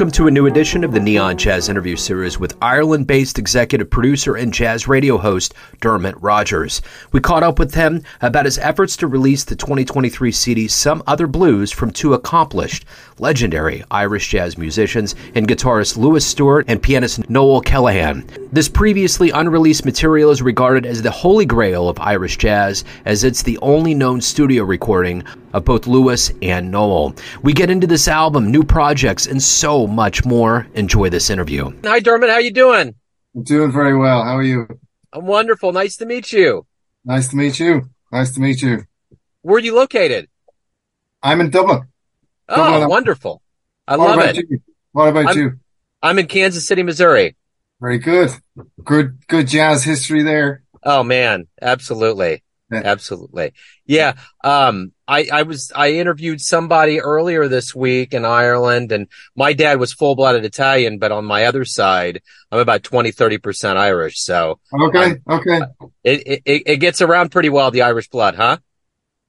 Welcome to a new edition of the Neon Jazz interview series with Ireland based executive producer and jazz radio host Dermot Rogers. We caught up with him about his efforts to release the 2023 CD Some Other Blues from two accomplished, legendary Irish jazz musicians and guitarist Louis Stewart and pianist Noel Kelehan. This previously unreleased material is regarded as the holy grail of Irish jazz, as it's the only known studio recording of both Louis and Noel. We get into this album, new projects, and so much more. Enjoy this interview. Hi, Dermot. How you doing? I'm doing very well. How are you? I'm wonderful. Nice to meet you. Nice to meet you. Nice to meet you. Where are you located? I'm in Dublin. Oh, wonderful. I what love it. You? What about I'm, you? I'm in Kansas City, Missouri. Very good. Good, good jazz history there. Oh man, absolutely. Yeah. Absolutely. Yeah. Um, I, I was, I interviewed somebody earlier this week in Ireland and my dad was full blooded Italian, but on my other side, I'm about 20, 30% Irish. So. Okay. Um, okay. It, it, it gets around pretty well, the Irish blood, huh?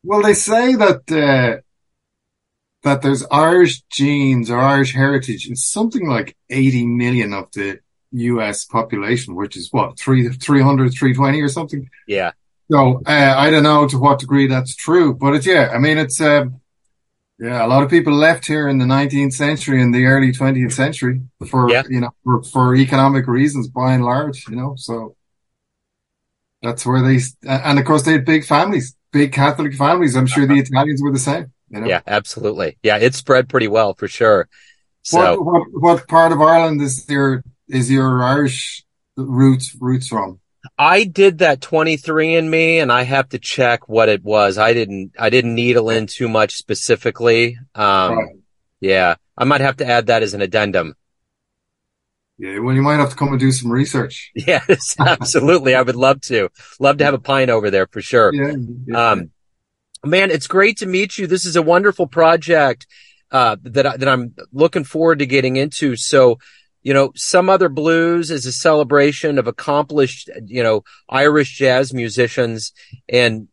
Well, they say that, uh, that there's Irish genes or Irish heritage in something like 80 million of the US population, which is what, three, 300, 320 or something? Yeah. So uh, I don't know to what degree that's true, but it's yeah. I mean, it's um, yeah. A lot of people left here in the 19th century and the early 20th century for yeah. you know for, for economic reasons, by and large. You know, so that's where they and of course they had big families, big Catholic families. I'm sure the uh-huh. Italians were the same. You know? Yeah, absolutely. Yeah, it spread pretty well for sure. So, what, what, what part of Ireland is your is your Irish roots roots from? I did that 23andMe and I have to check what it was. I didn't, I didn't needle in too much specifically. Um, right. yeah, I might have to add that as an addendum. Yeah, well, you might have to come and do some research. Yes, absolutely. I would love to. Love to have a pint over there for sure. Yeah, yeah. Um, man, it's great to meet you. This is a wonderful project, uh, that, that I'm looking forward to getting into. So, you know, some other blues is a celebration of accomplished, you know, Irish jazz musicians. And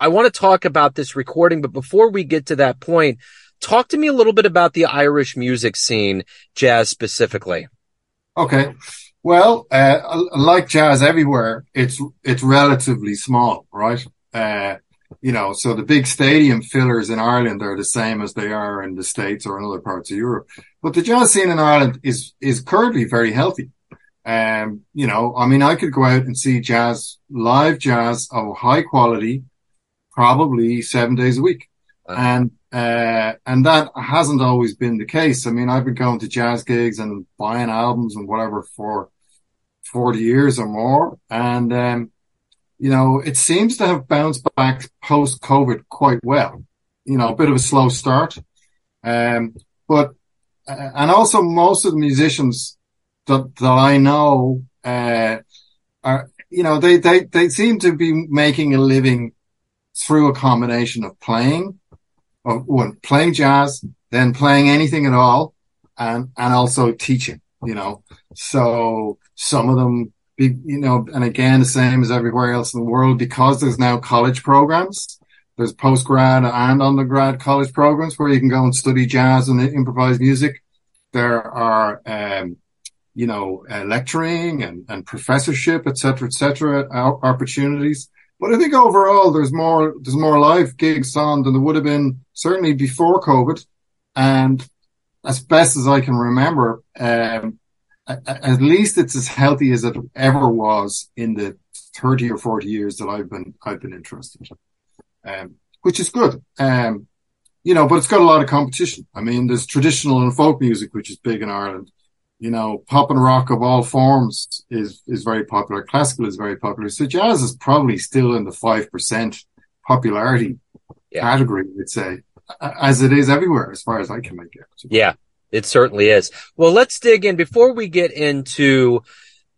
I want to talk about this recording, but before we get to that point, talk to me a little bit about the Irish music scene, jazz specifically. Okay. Well, uh, like jazz everywhere, it's, it's relatively small, right? Uh, you know, so the big stadium fillers in Ireland are the same as they are in the States or in other parts of Europe. But the jazz scene in Ireland is, is currently very healthy. Um, you know, I mean, I could go out and see jazz, live jazz of high quality, probably seven days a week. Uh-huh. And, uh, and that hasn't always been the case. I mean, I've been going to jazz gigs and buying albums and whatever for 40 years or more. And, um, you know, it seems to have bounced back post COVID quite well. You know, a bit of a slow start. Um, but, uh, and also most of the musicians that, that I know, uh, are, you know, they, they, they seem to be making a living through a combination of playing, of well, playing jazz, then playing anything at all, and, and also teaching, you know. So some of them be, you know, and again, the same as everywhere else in the world, because there's now college programs, there's postgrad and undergrad college programs where you can go and study jazz and improvised music. There are, um, you know, uh, lecturing and, and professorship, et cetera, et cetera, opportunities. But I think overall, there's more, there's more live gigs on than there would have been certainly before COVID. And as best as I can remember, um, at least it's as healthy as it ever was in the 30 or 40 years that I've been, I've been interested, um, which is good. Um, you know, but it's got a lot of competition. I mean, there's traditional and folk music, which is big in Ireland. You know, pop and rock of all forms is, is very popular. Classical is very popular. So jazz is probably still in the 5% popularity yeah. category, I'd say, as it is everywhere, as far as I can make it. Yeah. It certainly is. Well, let's dig in before we get into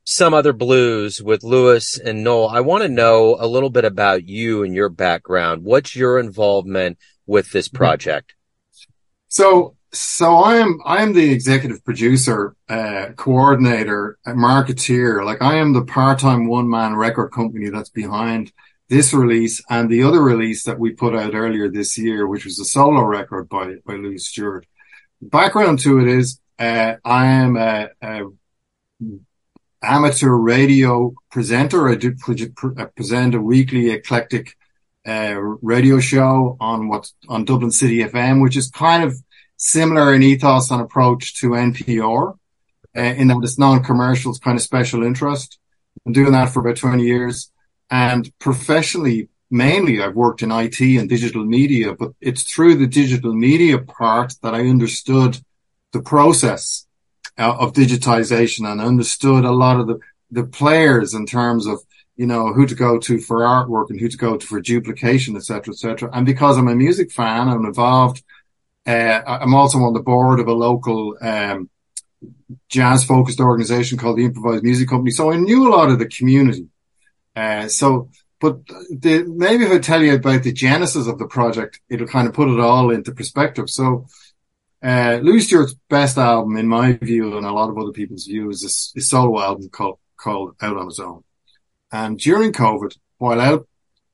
some other blues with Louis and Noel. I want to know a little bit about you and your background. What's your involvement with this project? So, so I am, I am the executive producer, uh, coordinator, marketeer. Like I am the part-time one-man record company that's behind this release and the other release that we put out earlier this year, which was a solo record by, by Louis Stewart background to it is uh, I am a, a, amateur radio presenter. I do pre- pre- present a weekly eclectic uh, radio show on what on Dublin City FM, which is kind of similar in ethos and approach to NPR, uh, in that it's non-commercial, it's kind of special interest. I'm doing that for about 20 years. And professionally, mainly I've worked in IT and digital media, but it's through the digital media part that I understood the process uh, of digitization and understood a lot of the, the players in terms of, you know, who to go to for artwork and who to go to for duplication, etc., etc. And because I'm a music fan, I'm involved. Uh, I'm also on the board of a local, um, jazz focused organization called the Improvised Music Company. So I knew a lot of the community. Uh, so, but the, maybe if I tell you about the genesis of the project, it'll kind of put it all into perspective. So, uh, Louis Stewart's best album, in my view, and a lot of other people's view, is this, his solo album called, called Out on His Own. And during COVID, while out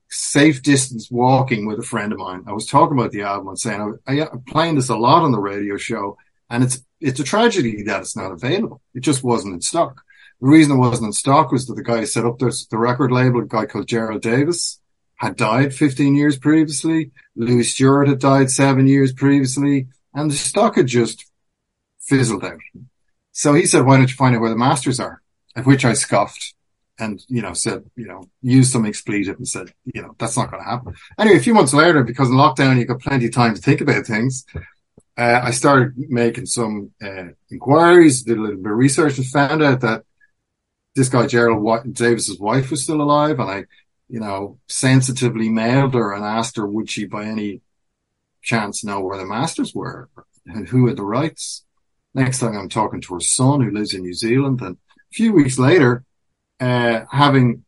safe distance walking with a friend of mine, I was talking about the album and saying, I, I'm playing this a lot on the radio show and it's, it's a tragedy that it's not available. It just wasn't in stock. The reason it wasn't in stock was that the guy set up the, record label, a guy called Gerald Davis, had died 15 years previously. Louis Stewart had died seven years previously and the stock had just fizzled out. So he said, why don't you find out where the masters are? At which I scoffed and, you know, said, you know, used some expletive and said, you know, that's not going to happen. Anyway, a few months later, because in lockdown, you got plenty of time to think about things. Uh, I started making some uh, inquiries, did a little bit of research and found out that this guy, Gerald Davis's wife was still alive. And I, you know, sensitively mailed her and asked her, would she by any chance know where the masters were and who had the rights? Next thing I'm talking to her son who lives in New Zealand. And a few weeks later, uh, having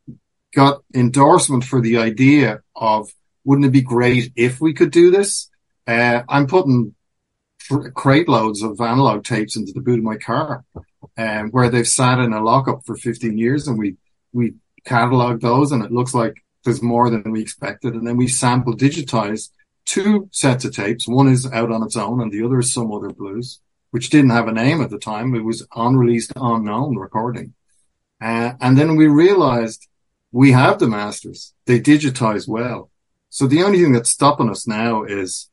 got endorsement for the idea of wouldn't it be great if we could do this? Uh, I'm putting crate loads of analog tapes into the boot of my car, um, where they've sat in a lockup for 15 years and we, we catalog those and it looks like there's more than we expected. And then we sample digitize two sets of tapes. One is out on its own and the other is some other blues, which didn't have a name at the time. It was unreleased, unknown recording. Uh, and then we realized we have the masters. They digitize well. So the only thing that's stopping us now is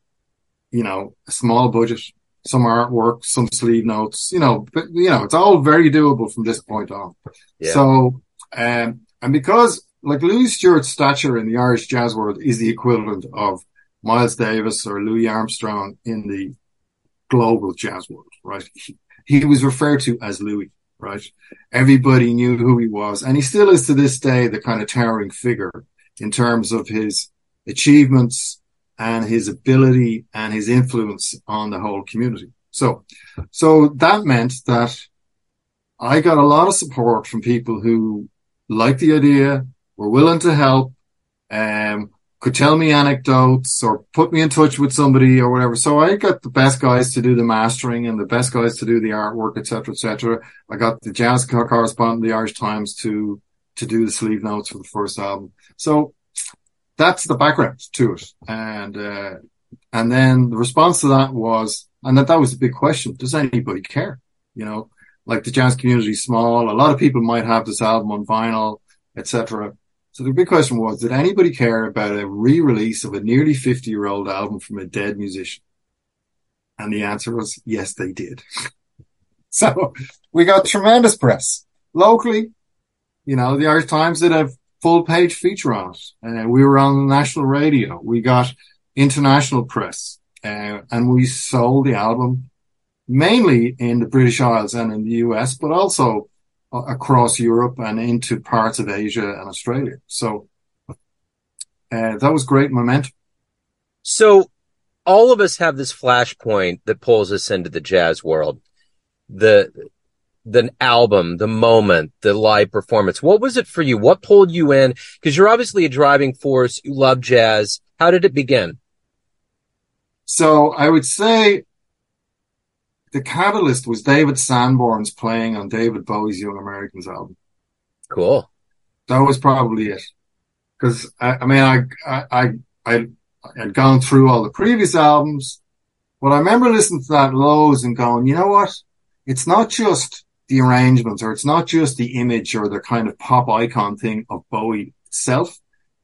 you know, a small budget, some artwork, some sleeve notes, you know, but, you know, it's all very doable from this point on. Yeah. So, um, and because like Louis Stewart's stature in the Irish jazz world is the equivalent of Miles Davis or Louis Armstrong in the global jazz world, right? He, he was referred to as Louis, right? Everybody knew who he was and he still is to this day the kind of towering figure in terms of his achievements, and his ability and his influence on the whole community. So, so that meant that I got a lot of support from people who liked the idea, were willing to help, um, could tell me anecdotes or put me in touch with somebody or whatever. So I got the best guys to do the mastering and the best guys to do the artwork, etc., etc. I got the jazz correspondent the Irish Times to to do the sleeve notes for the first album. So that's the background to it. And, uh, and then the response to that was, and that that was a big question. Does anybody care? You know, like the jazz community is small. A lot of people might have this album on vinyl, etc. So the big question was, did anybody care about a re-release of a nearly 50 year old album from a dead musician? And the answer was, yes, they did. so we got tremendous press locally. You know, the Irish Times did a full page feature on it. Uh, we were on national radio. We got international press, uh, and we sold the album mainly in the British Isles and in the US, but also uh, across Europe and into parts of Asia and Australia. So uh, that was great momentum. So all of us have this flashpoint that pulls us into the jazz world. The the album, the moment, the live performance? What was it for you? What pulled you in? Because you're obviously a driving force. You love jazz. How did it begin? So I would say the catalyst was David Sanborn's playing on David Bowie's Young Americans album. Cool. That was probably it. Cause I, I mean, I, I, I, I had gone through all the previous albums, but I remember listening to that lows and going, you know what? it's not just the arrangements or it's not just the image or the kind of pop icon thing of Bowie itself.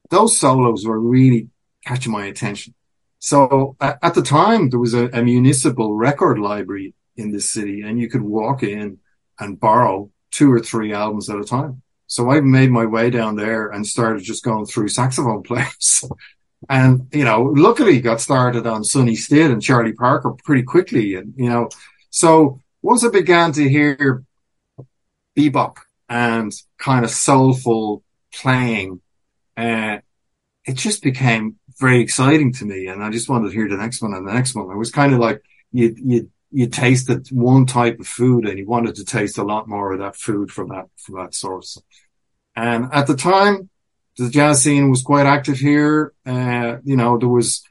Those solos were really catching my attention. So at the time, there was a, a municipal record library in this city and you could walk in and borrow two or three albums at a time. So I made my way down there and started just going through saxophone players. and, you know, luckily got started on Sonny Stitt and Charlie Parker pretty quickly. And, you know, so once I began to hear bebop and kind of soulful playing, uh, it just became very exciting to me. And I just wanted to hear the next one and the next one. It was kind of like you, you, you tasted one type of food and you wanted to taste a lot more of that food from that, from that source. And at the time, the jazz scene was quite active here. Uh, you know, there was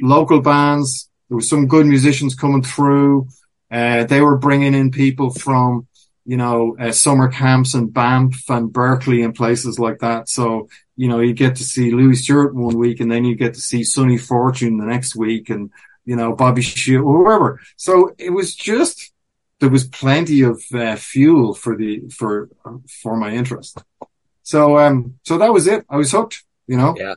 local bands. There was some good musicians coming through. Uh, they were bringing in people from, you know, uh, summer camps and Banff and Berklee and places like that. So, you know, you get to see Louis Stewart one week and then you get to see Sonny Fortune the next week and, you know, Bobby Shield or whoever. So it was just, there was plenty of uh, fuel for the, for, for my interest. So, um, so that was it. I was hooked, you know? Yeah.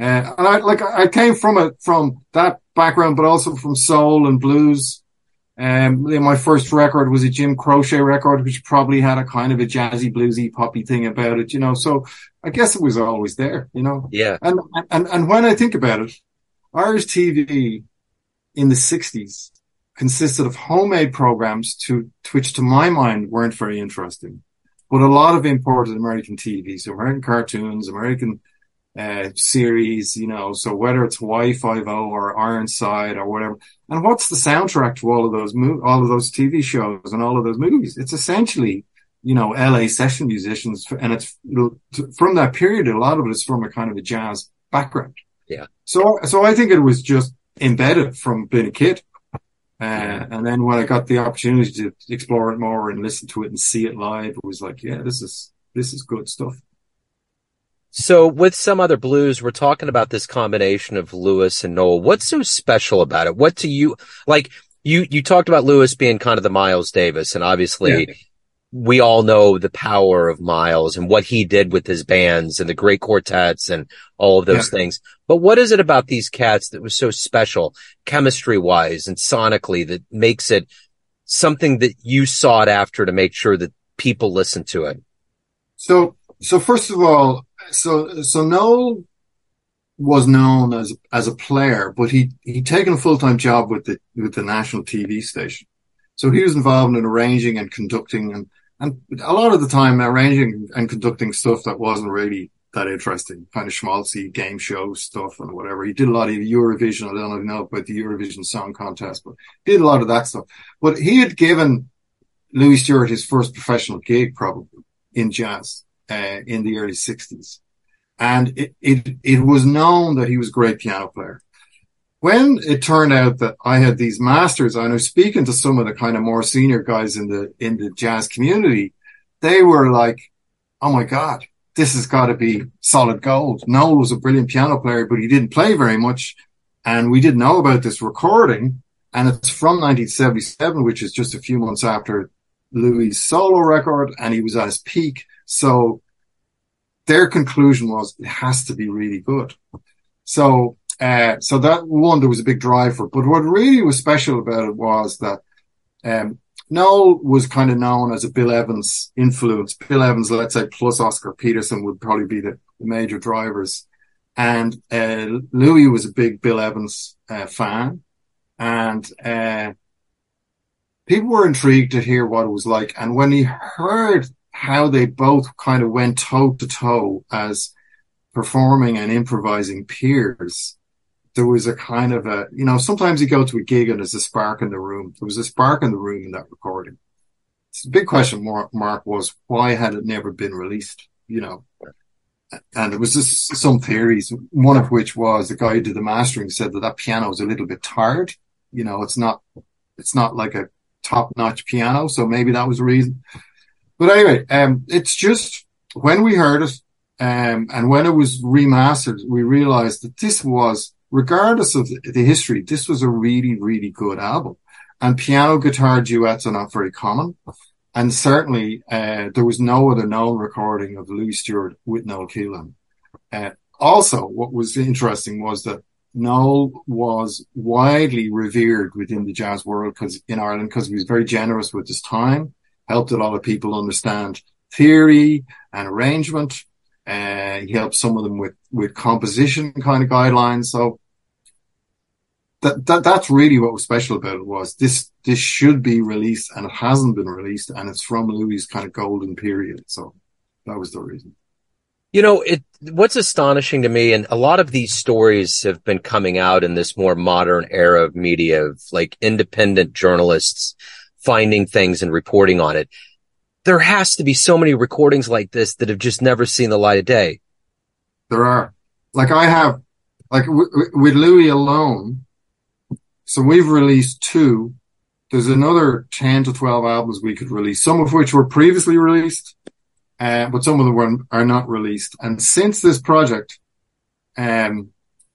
Uh, and I, like, I came from it, from that background, but also from soul and blues. Um, my first record was a Jim Croce record, which probably had a kind of a jazzy, bluesy, poppy thing about it, you know. So I guess it was always there, you know. Yeah. And and and when I think about it, Irish TV in the '60s consisted of homemade programs to, to which, to my mind, weren't very interesting but a lot of imported American TV, so American cartoons, American uh, series, you know, so whether it's Y50 or Ironside or whatever. And what's the soundtrack to all of those mo- all of those TV shows and all of those movies? It's essentially, you know, LA session musicians. And it's from that period, a lot of it is from a kind of a jazz background. Yeah. So, so I think it was just embedded from being a kid. Uh, and then when I got the opportunity to explore it more and listen to it and see it live, it was like, yeah, this is, this is good stuff. So with some other blues, we're talking about this combination of Louis and Noel. What's so special about it? What do you like? You, you talked about Louis being kind of the Miles Davis and obviously yeah we all know the power of Miles and what he did with his bands and the great quartets and all of those yeah. things. But what is it about these cats that was so special chemistry wise and sonically that makes it something that you sought after to make sure that people listen to it? So, so first of all, so, so Noel was known as, as a player, but he, he'd taken a full-time job with the, with the national TV station. So he was involved in arranging and conducting and and a lot of the time arranging and conducting stuff that wasn't really that interesting, kind of schmaltzy game show stuff and whatever. He did a lot of Eurovision. I don't know about the Eurovision Song Contest, but did a lot of that stuff. But he had given Louis Stewart his first professional gig probably in jazz, uh, in the early sixties. And it, it, it was known that he was a great piano player when it turned out that I had these masters, and I was speaking to some of the kind of more senior guys in the in the jazz community, they were like, "Oh my god, this has got to be solid gold." Noel was a brilliant piano player, but he didn't play very much, and we didn't know about this recording. And it's from 1977, which is just a few months after Louis' solo record, and he was at his peak. So their conclusion was it has to be really good. So uh, so that one, there was a big drive for. But what really was special about it was that, um, Noel was kind of known as a Bill Evans influence. Bill Evans, let's say, plus Oscar Peterson would probably be the, the major drivers. And, uh, Louis was a big Bill Evans, uh, fan. And, uh, people were intrigued to hear what it was like. And when he heard how they both kind of went toe to toe as performing and improvising peers, there was a kind of a, you know, sometimes you go to a gig and there's a spark in the room. There was a spark in the room in that recording. the big question mark was why had it never been released, you know? And there was just some theories, one of which was the guy who did the mastering said that that piano is a little bit tired. You know, it's not, it's not like a top notch piano. So maybe that was the reason. But anyway, um, it's just when we heard it, um, and when it was remastered, we realized that this was regardless of the history, this was a really, really good album. and piano guitar duets are not very common. And certainly, uh, there was no other known recording of Louis Stewart with Noel Kelehan. Uh, also, what was interesting was that Noel was widely revered within the jazz world because in Ireland, because he was very generous with his time, helped a lot of people understand theory and arrangement. Uh, he helped some of them with, with composition kind of guidelines. So that, that, that's really what was special about it was this, this should be released and it hasn't been released and it's from Louis' kind of golden period. So that was the reason. You know, it, what's astonishing to me, and a lot of these stories have been coming out in this more modern era of media of like independent journalists finding things and reporting on it. There has to be so many recordings like this that have just never seen the light of day. There are. Like I have, like with Louis alone, so we've released two. There's another 10 to 12 albums we could release, some of which were previously released, uh, but some of them were, are not released. And since this project, um,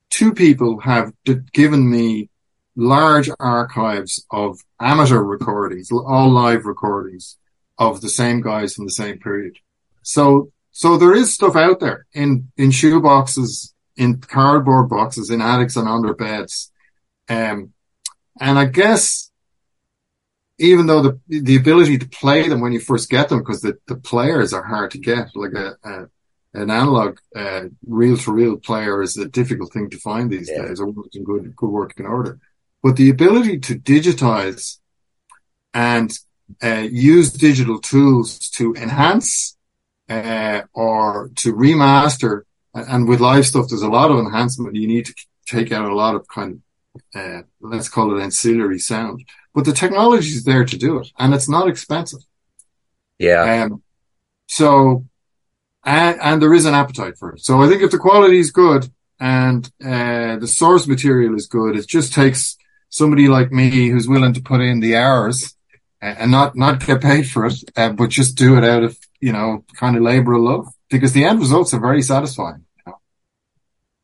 two people have d- given me large archives of amateur recordings, all live recordings of the same guys from the same period. So, so there is stuff out there in, in shoe boxes, in cardboard boxes, in attics and under beds. Um, and I guess even though the the ability to play them when you first get them, because the, the players are hard to get, like a, a an analog reel to reel player is a difficult thing to find these yeah. days, or in good good working order. But the ability to digitize and uh, use digital tools to enhance uh, or to remaster, and with live stuff, there's a lot of enhancement. You need to take out a lot of kind of uh, let's call it ancillary sound. But the technology is there to do it, and it's not expensive. Yeah. Um, so, and, and there is an appetite for it. So I think if the quality is good and uh, the source material is good, it just takes somebody like me who's willing to put in the hours and not not get paid for it, uh, but just do it out of you know kind of labor of love because the end results are very satisfying.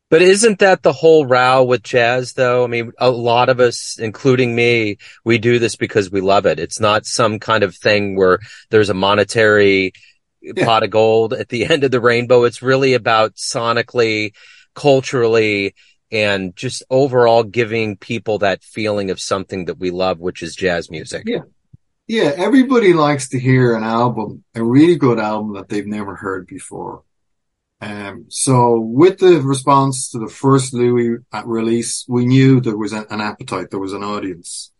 But isn't that the whole row with jazz though? I mean, a lot of us, including me, we do this because we love it. It's not some kind of thing where there's a monetary yeah. pot of gold at the end of the rainbow. It's really about sonically, culturally, and just overall giving people that feeling of something that we love, which is jazz music. Yeah. Yeah. Everybody likes to hear an album, a really good album that they've never heard before. Um, so with the response to the first Louis release, we knew there was an, appetite, there was an audience.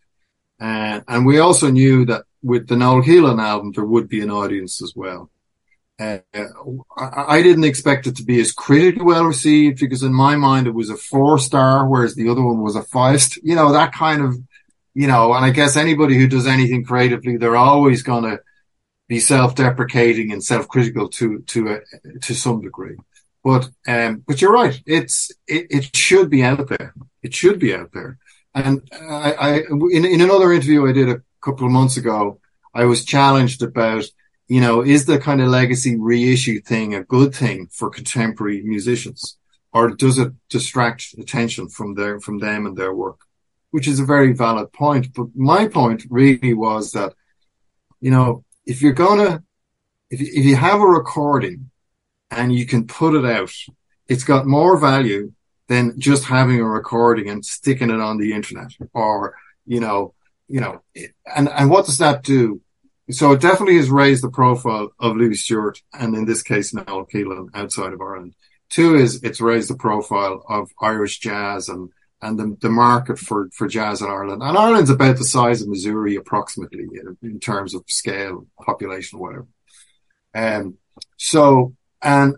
Uh, and we also knew that with the Noel Kelehan album, there would be an audience as well. Uh, I, I, didn't expect it to be as critically well received because in my mind it was a four star, whereas the other one was a five. You know that kind of, you know. And I guess anybody who does anything creatively, they're always going to be self-deprecating and self-critical to to uh, to some degree. But um, but you're right. It's it, it should be out there. It should be out there. And I, I in in another interview I did a couple of months ago, I was challenged about you know is the kind of legacy reissue thing a good thing for contemporary musicians, or does it distract attention from their from them and their work? Which is a very valid point. But my point really was that you know if you're gonna, if, if you have a recording and you can put it out, it's got more value than just having a recording and sticking it on the internet or, you know, you know, and, and what does that do? So it definitely has raised the profile of Louis Stewart and in this case, Noel Kelehan outside of Ireland. Two is it's raised the profile of Irish jazz and and the, the market for, for jazz in Ireland. And Ireland's about the size of Missouri approximately in, in terms of scale, population, whatever. Um, so, and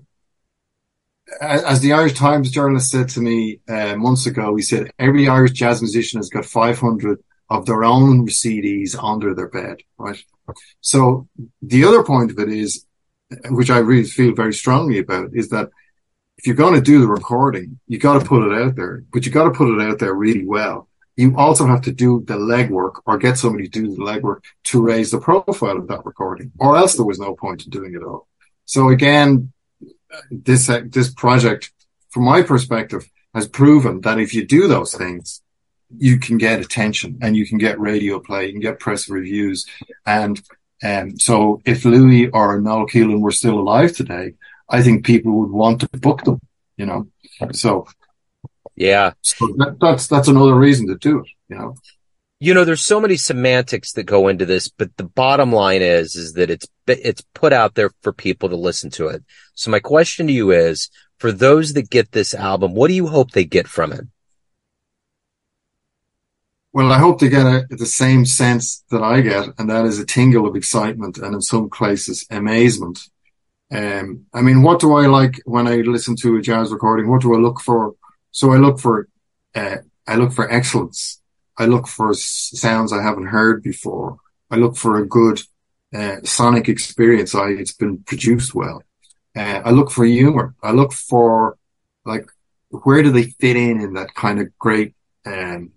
as the Irish Times journalist said to me uh, months ago, he said every Irish jazz musician has got 500 of their own CDs under their bed, right? So the other point of it is, which I really feel very strongly about, is that if you're going to do the recording, you got to put it out there, but you got to put it out there really well. You also have to do the legwork or get somebody to do the legwork to raise the profile of that recording, or else there was no point in doing it all. So again, this, uh, this project, from my perspective, has proven that if you do those things, you can get attention and you can get radio play, you can get press reviews. And, um, so if Louis or Noel Kelehan were still alive today, I think people would want to book them, you know? So, yeah, so that, that's, that's another reason to do it, you know? You know, there's so many semantics that go into this, but the bottom line is, is that it's, it's put out there for people to listen to it. So my question to you is, for those that get this album, what do you hope they get from it? Well, I hope they get a, the same sense that I get, and that is a tingle of excitement and in some places amazement. Um, I mean, what do I like when I listen to a jazz recording? What do I look for? So I look for, uh, I look for excellence. I look for sounds I haven't heard before. I look for a good uh, sonic experience. I, it's been produced well. Uh, I look for humor. I look for like where do they fit in in that kind of great um,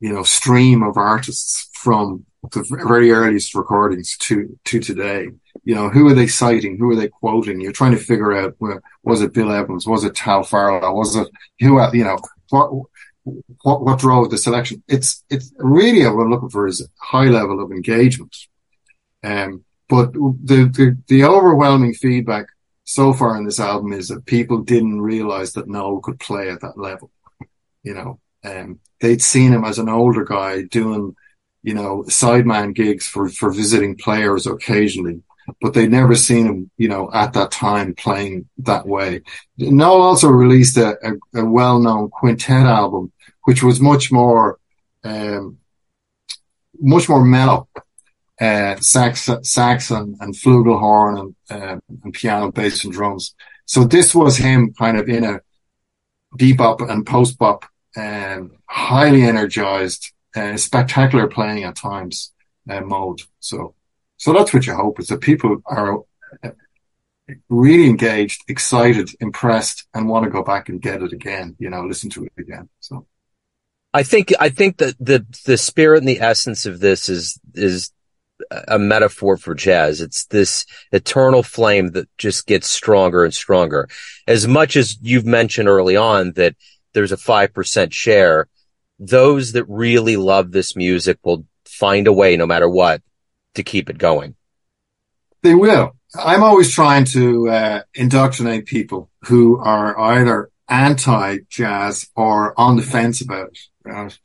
you know, stream of artists from the very earliest recordings to, to today. You know, who are they citing? Who are they quoting? You're trying to figure out, well, was it Bill Evans? Was it Tal Farlow? Was it who, you know, what, what, what drove the selection? It's, it's really what I'm looking for is a high level of engagement. Um, but the, the, the overwhelming feedback so far in this album is that people didn't realize that Noel could play at that level. You know, um, they'd seen him as an older guy doing, you know, sideman gigs for, for visiting players occasionally, but they'd never seen him, you know, at that time playing that way. Noel also released a, a, a well-known quintet album, which was much more, um, much more mellow. Uh, sax, sax and, and flugelhorn and, uh, and piano, bass and drums. So this was him kind of in a bebop and post-bop um, highly energized, uh, spectacular playing at times uh, mode. So, so that's what you hope is that people are uh, really engaged, excited, impressed, and want to go back and get it again. You know, listen to it again. So. I think I think that the the spirit and the essence of this is is a metaphor for jazz. It's this eternal flame that just gets stronger and stronger. As much as you've mentioned early on that there's a 5% share, those that really love this music will find a way no matter what to keep it going. They will. I'm always trying to uh, indoctrinate people who are either anti jazz or on the fence about it. Right?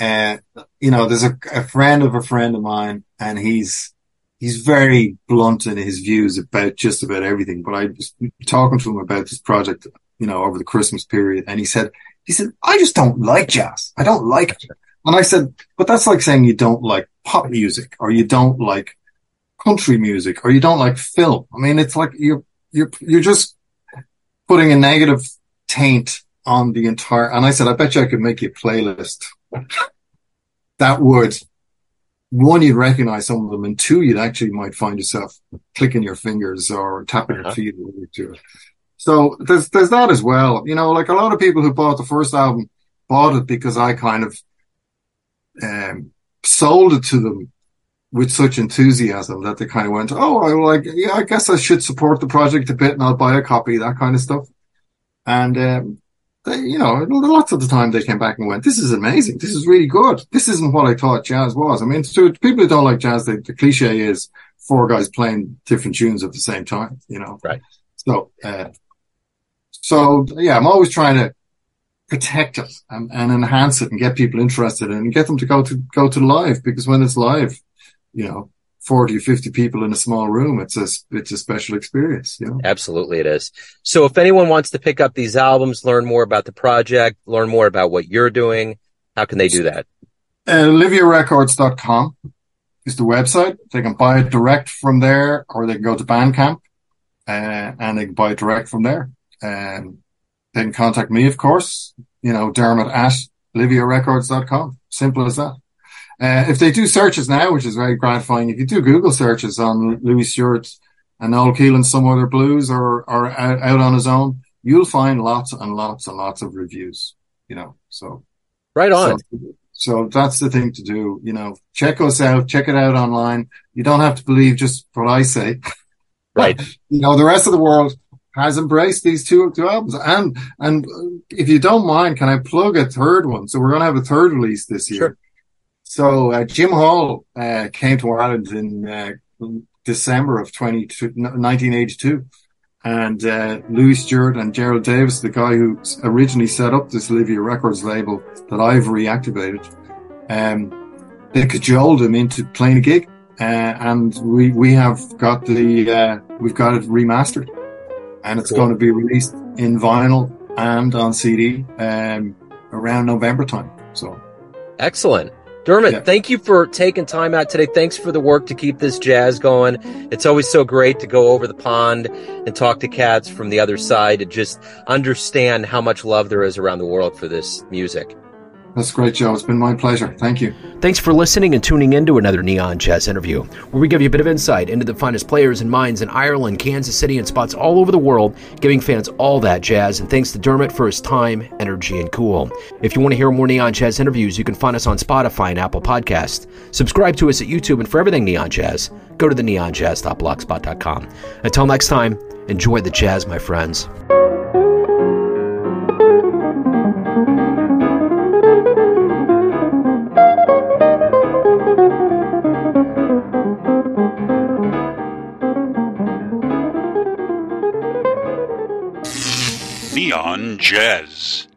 Uh, you know, there's a, a friend of a friend of mine and he's, he's very blunt in his views about just about everything. But I was talking to him about this project you know, over the Christmas period. And he said, he said, I just don't like jazz. I don't like it. And I said, but that's like saying you don't like pop music or you don't like country music or you don't like film. I mean, it's like you're, you're, you're just putting a negative taint on the entire, and I said, I bet you I could make you a playlist that would, one, you'd recognize some of them and two, you'd actually might find yourself clicking your fingers or tapping uh-huh. your feet to it. So there's there's that as well. You know, like a lot of people who bought the first album bought it because I kind of um, sold it to them with such enthusiasm that they kind of went, "Oh, I like, yeah, I guess I should support the project a bit, and I'll buy a copy." That kind of stuff. And um, they, you know, lots of the time they came back and went, "This is amazing. This is really good. This isn't what I thought jazz was." I mean, to people who don't like jazz, the, the cliche is four guys playing different tunes at the same time. You know, right? So uh, so yeah, I'm always trying to protect it and, and, enhance it and get people interested in and get them to go to go to live because when it's live, you know, 40 or 50 people in a small room, it's a it's a special experience, you know. Absolutely it is. So if anyone wants to pick up these albums, learn more about the project, learn more about what you're doing, how can they do that? Uh, oliviarecords.com is the website. They can buy it direct from there or they can go to Bandcamp uh, and they can buy it direct from there. Um, they can contact me, of course, you know, Dermot at oliviarecords.com. Simple as that. Uh, if they do searches now, which is very gratifying, if you do Google searches on Louis Stewart and Noel Kelehan, some other blues or, or out, out on his own, you'll find lots and lots and lots of reviews, you know, so. Right on. So, so that's the thing to do, you know, check us out, check it out online. You don't have to believe just what I say. Right. you know, the rest of the world has embraced these two, two albums. And, and if you don't mind, can I plug a third one? So we're going to have a third release this year. Sure. So, uh, Jim Hall, uh, came to Ireland in, uh, December of 20, 1982. And, uh, Louis Stewart and Gerald Davis, the guy who originally set up this Olivia Records label that I've reactivated, um, they cajoled him into playing a gig. Uh, and we, we have got the, uh, we've got it remastered and it's cool. going to be released in vinyl and on CD, um, around November time. So excellent. Dermot, yeah. thank you for taking time out today. Thanks for the work to keep this jazz going. It's always so great to go over the pond and talk to cats from the other side to just understand how much love there is around the world for this music. That's great, Joe. It's been my pleasure. Thank you. Thanks for listening and tuning in to another Neon Jazz interview, where we give you a bit of insight into the finest players and minds in Ireland, Kansas City, and spots all over the world, giving fans all that jazz. And thanks to Dermot for his time, energy, and cool. If you want to hear more Neon Jazz interviews, you can find us on Spotify and Apple Podcast. Subscribe to us at YouTube, and for everything Neon Jazz, go to the neonjazz.blogspot.com. Until next time, enjoy the jazz, my friends. Jazz.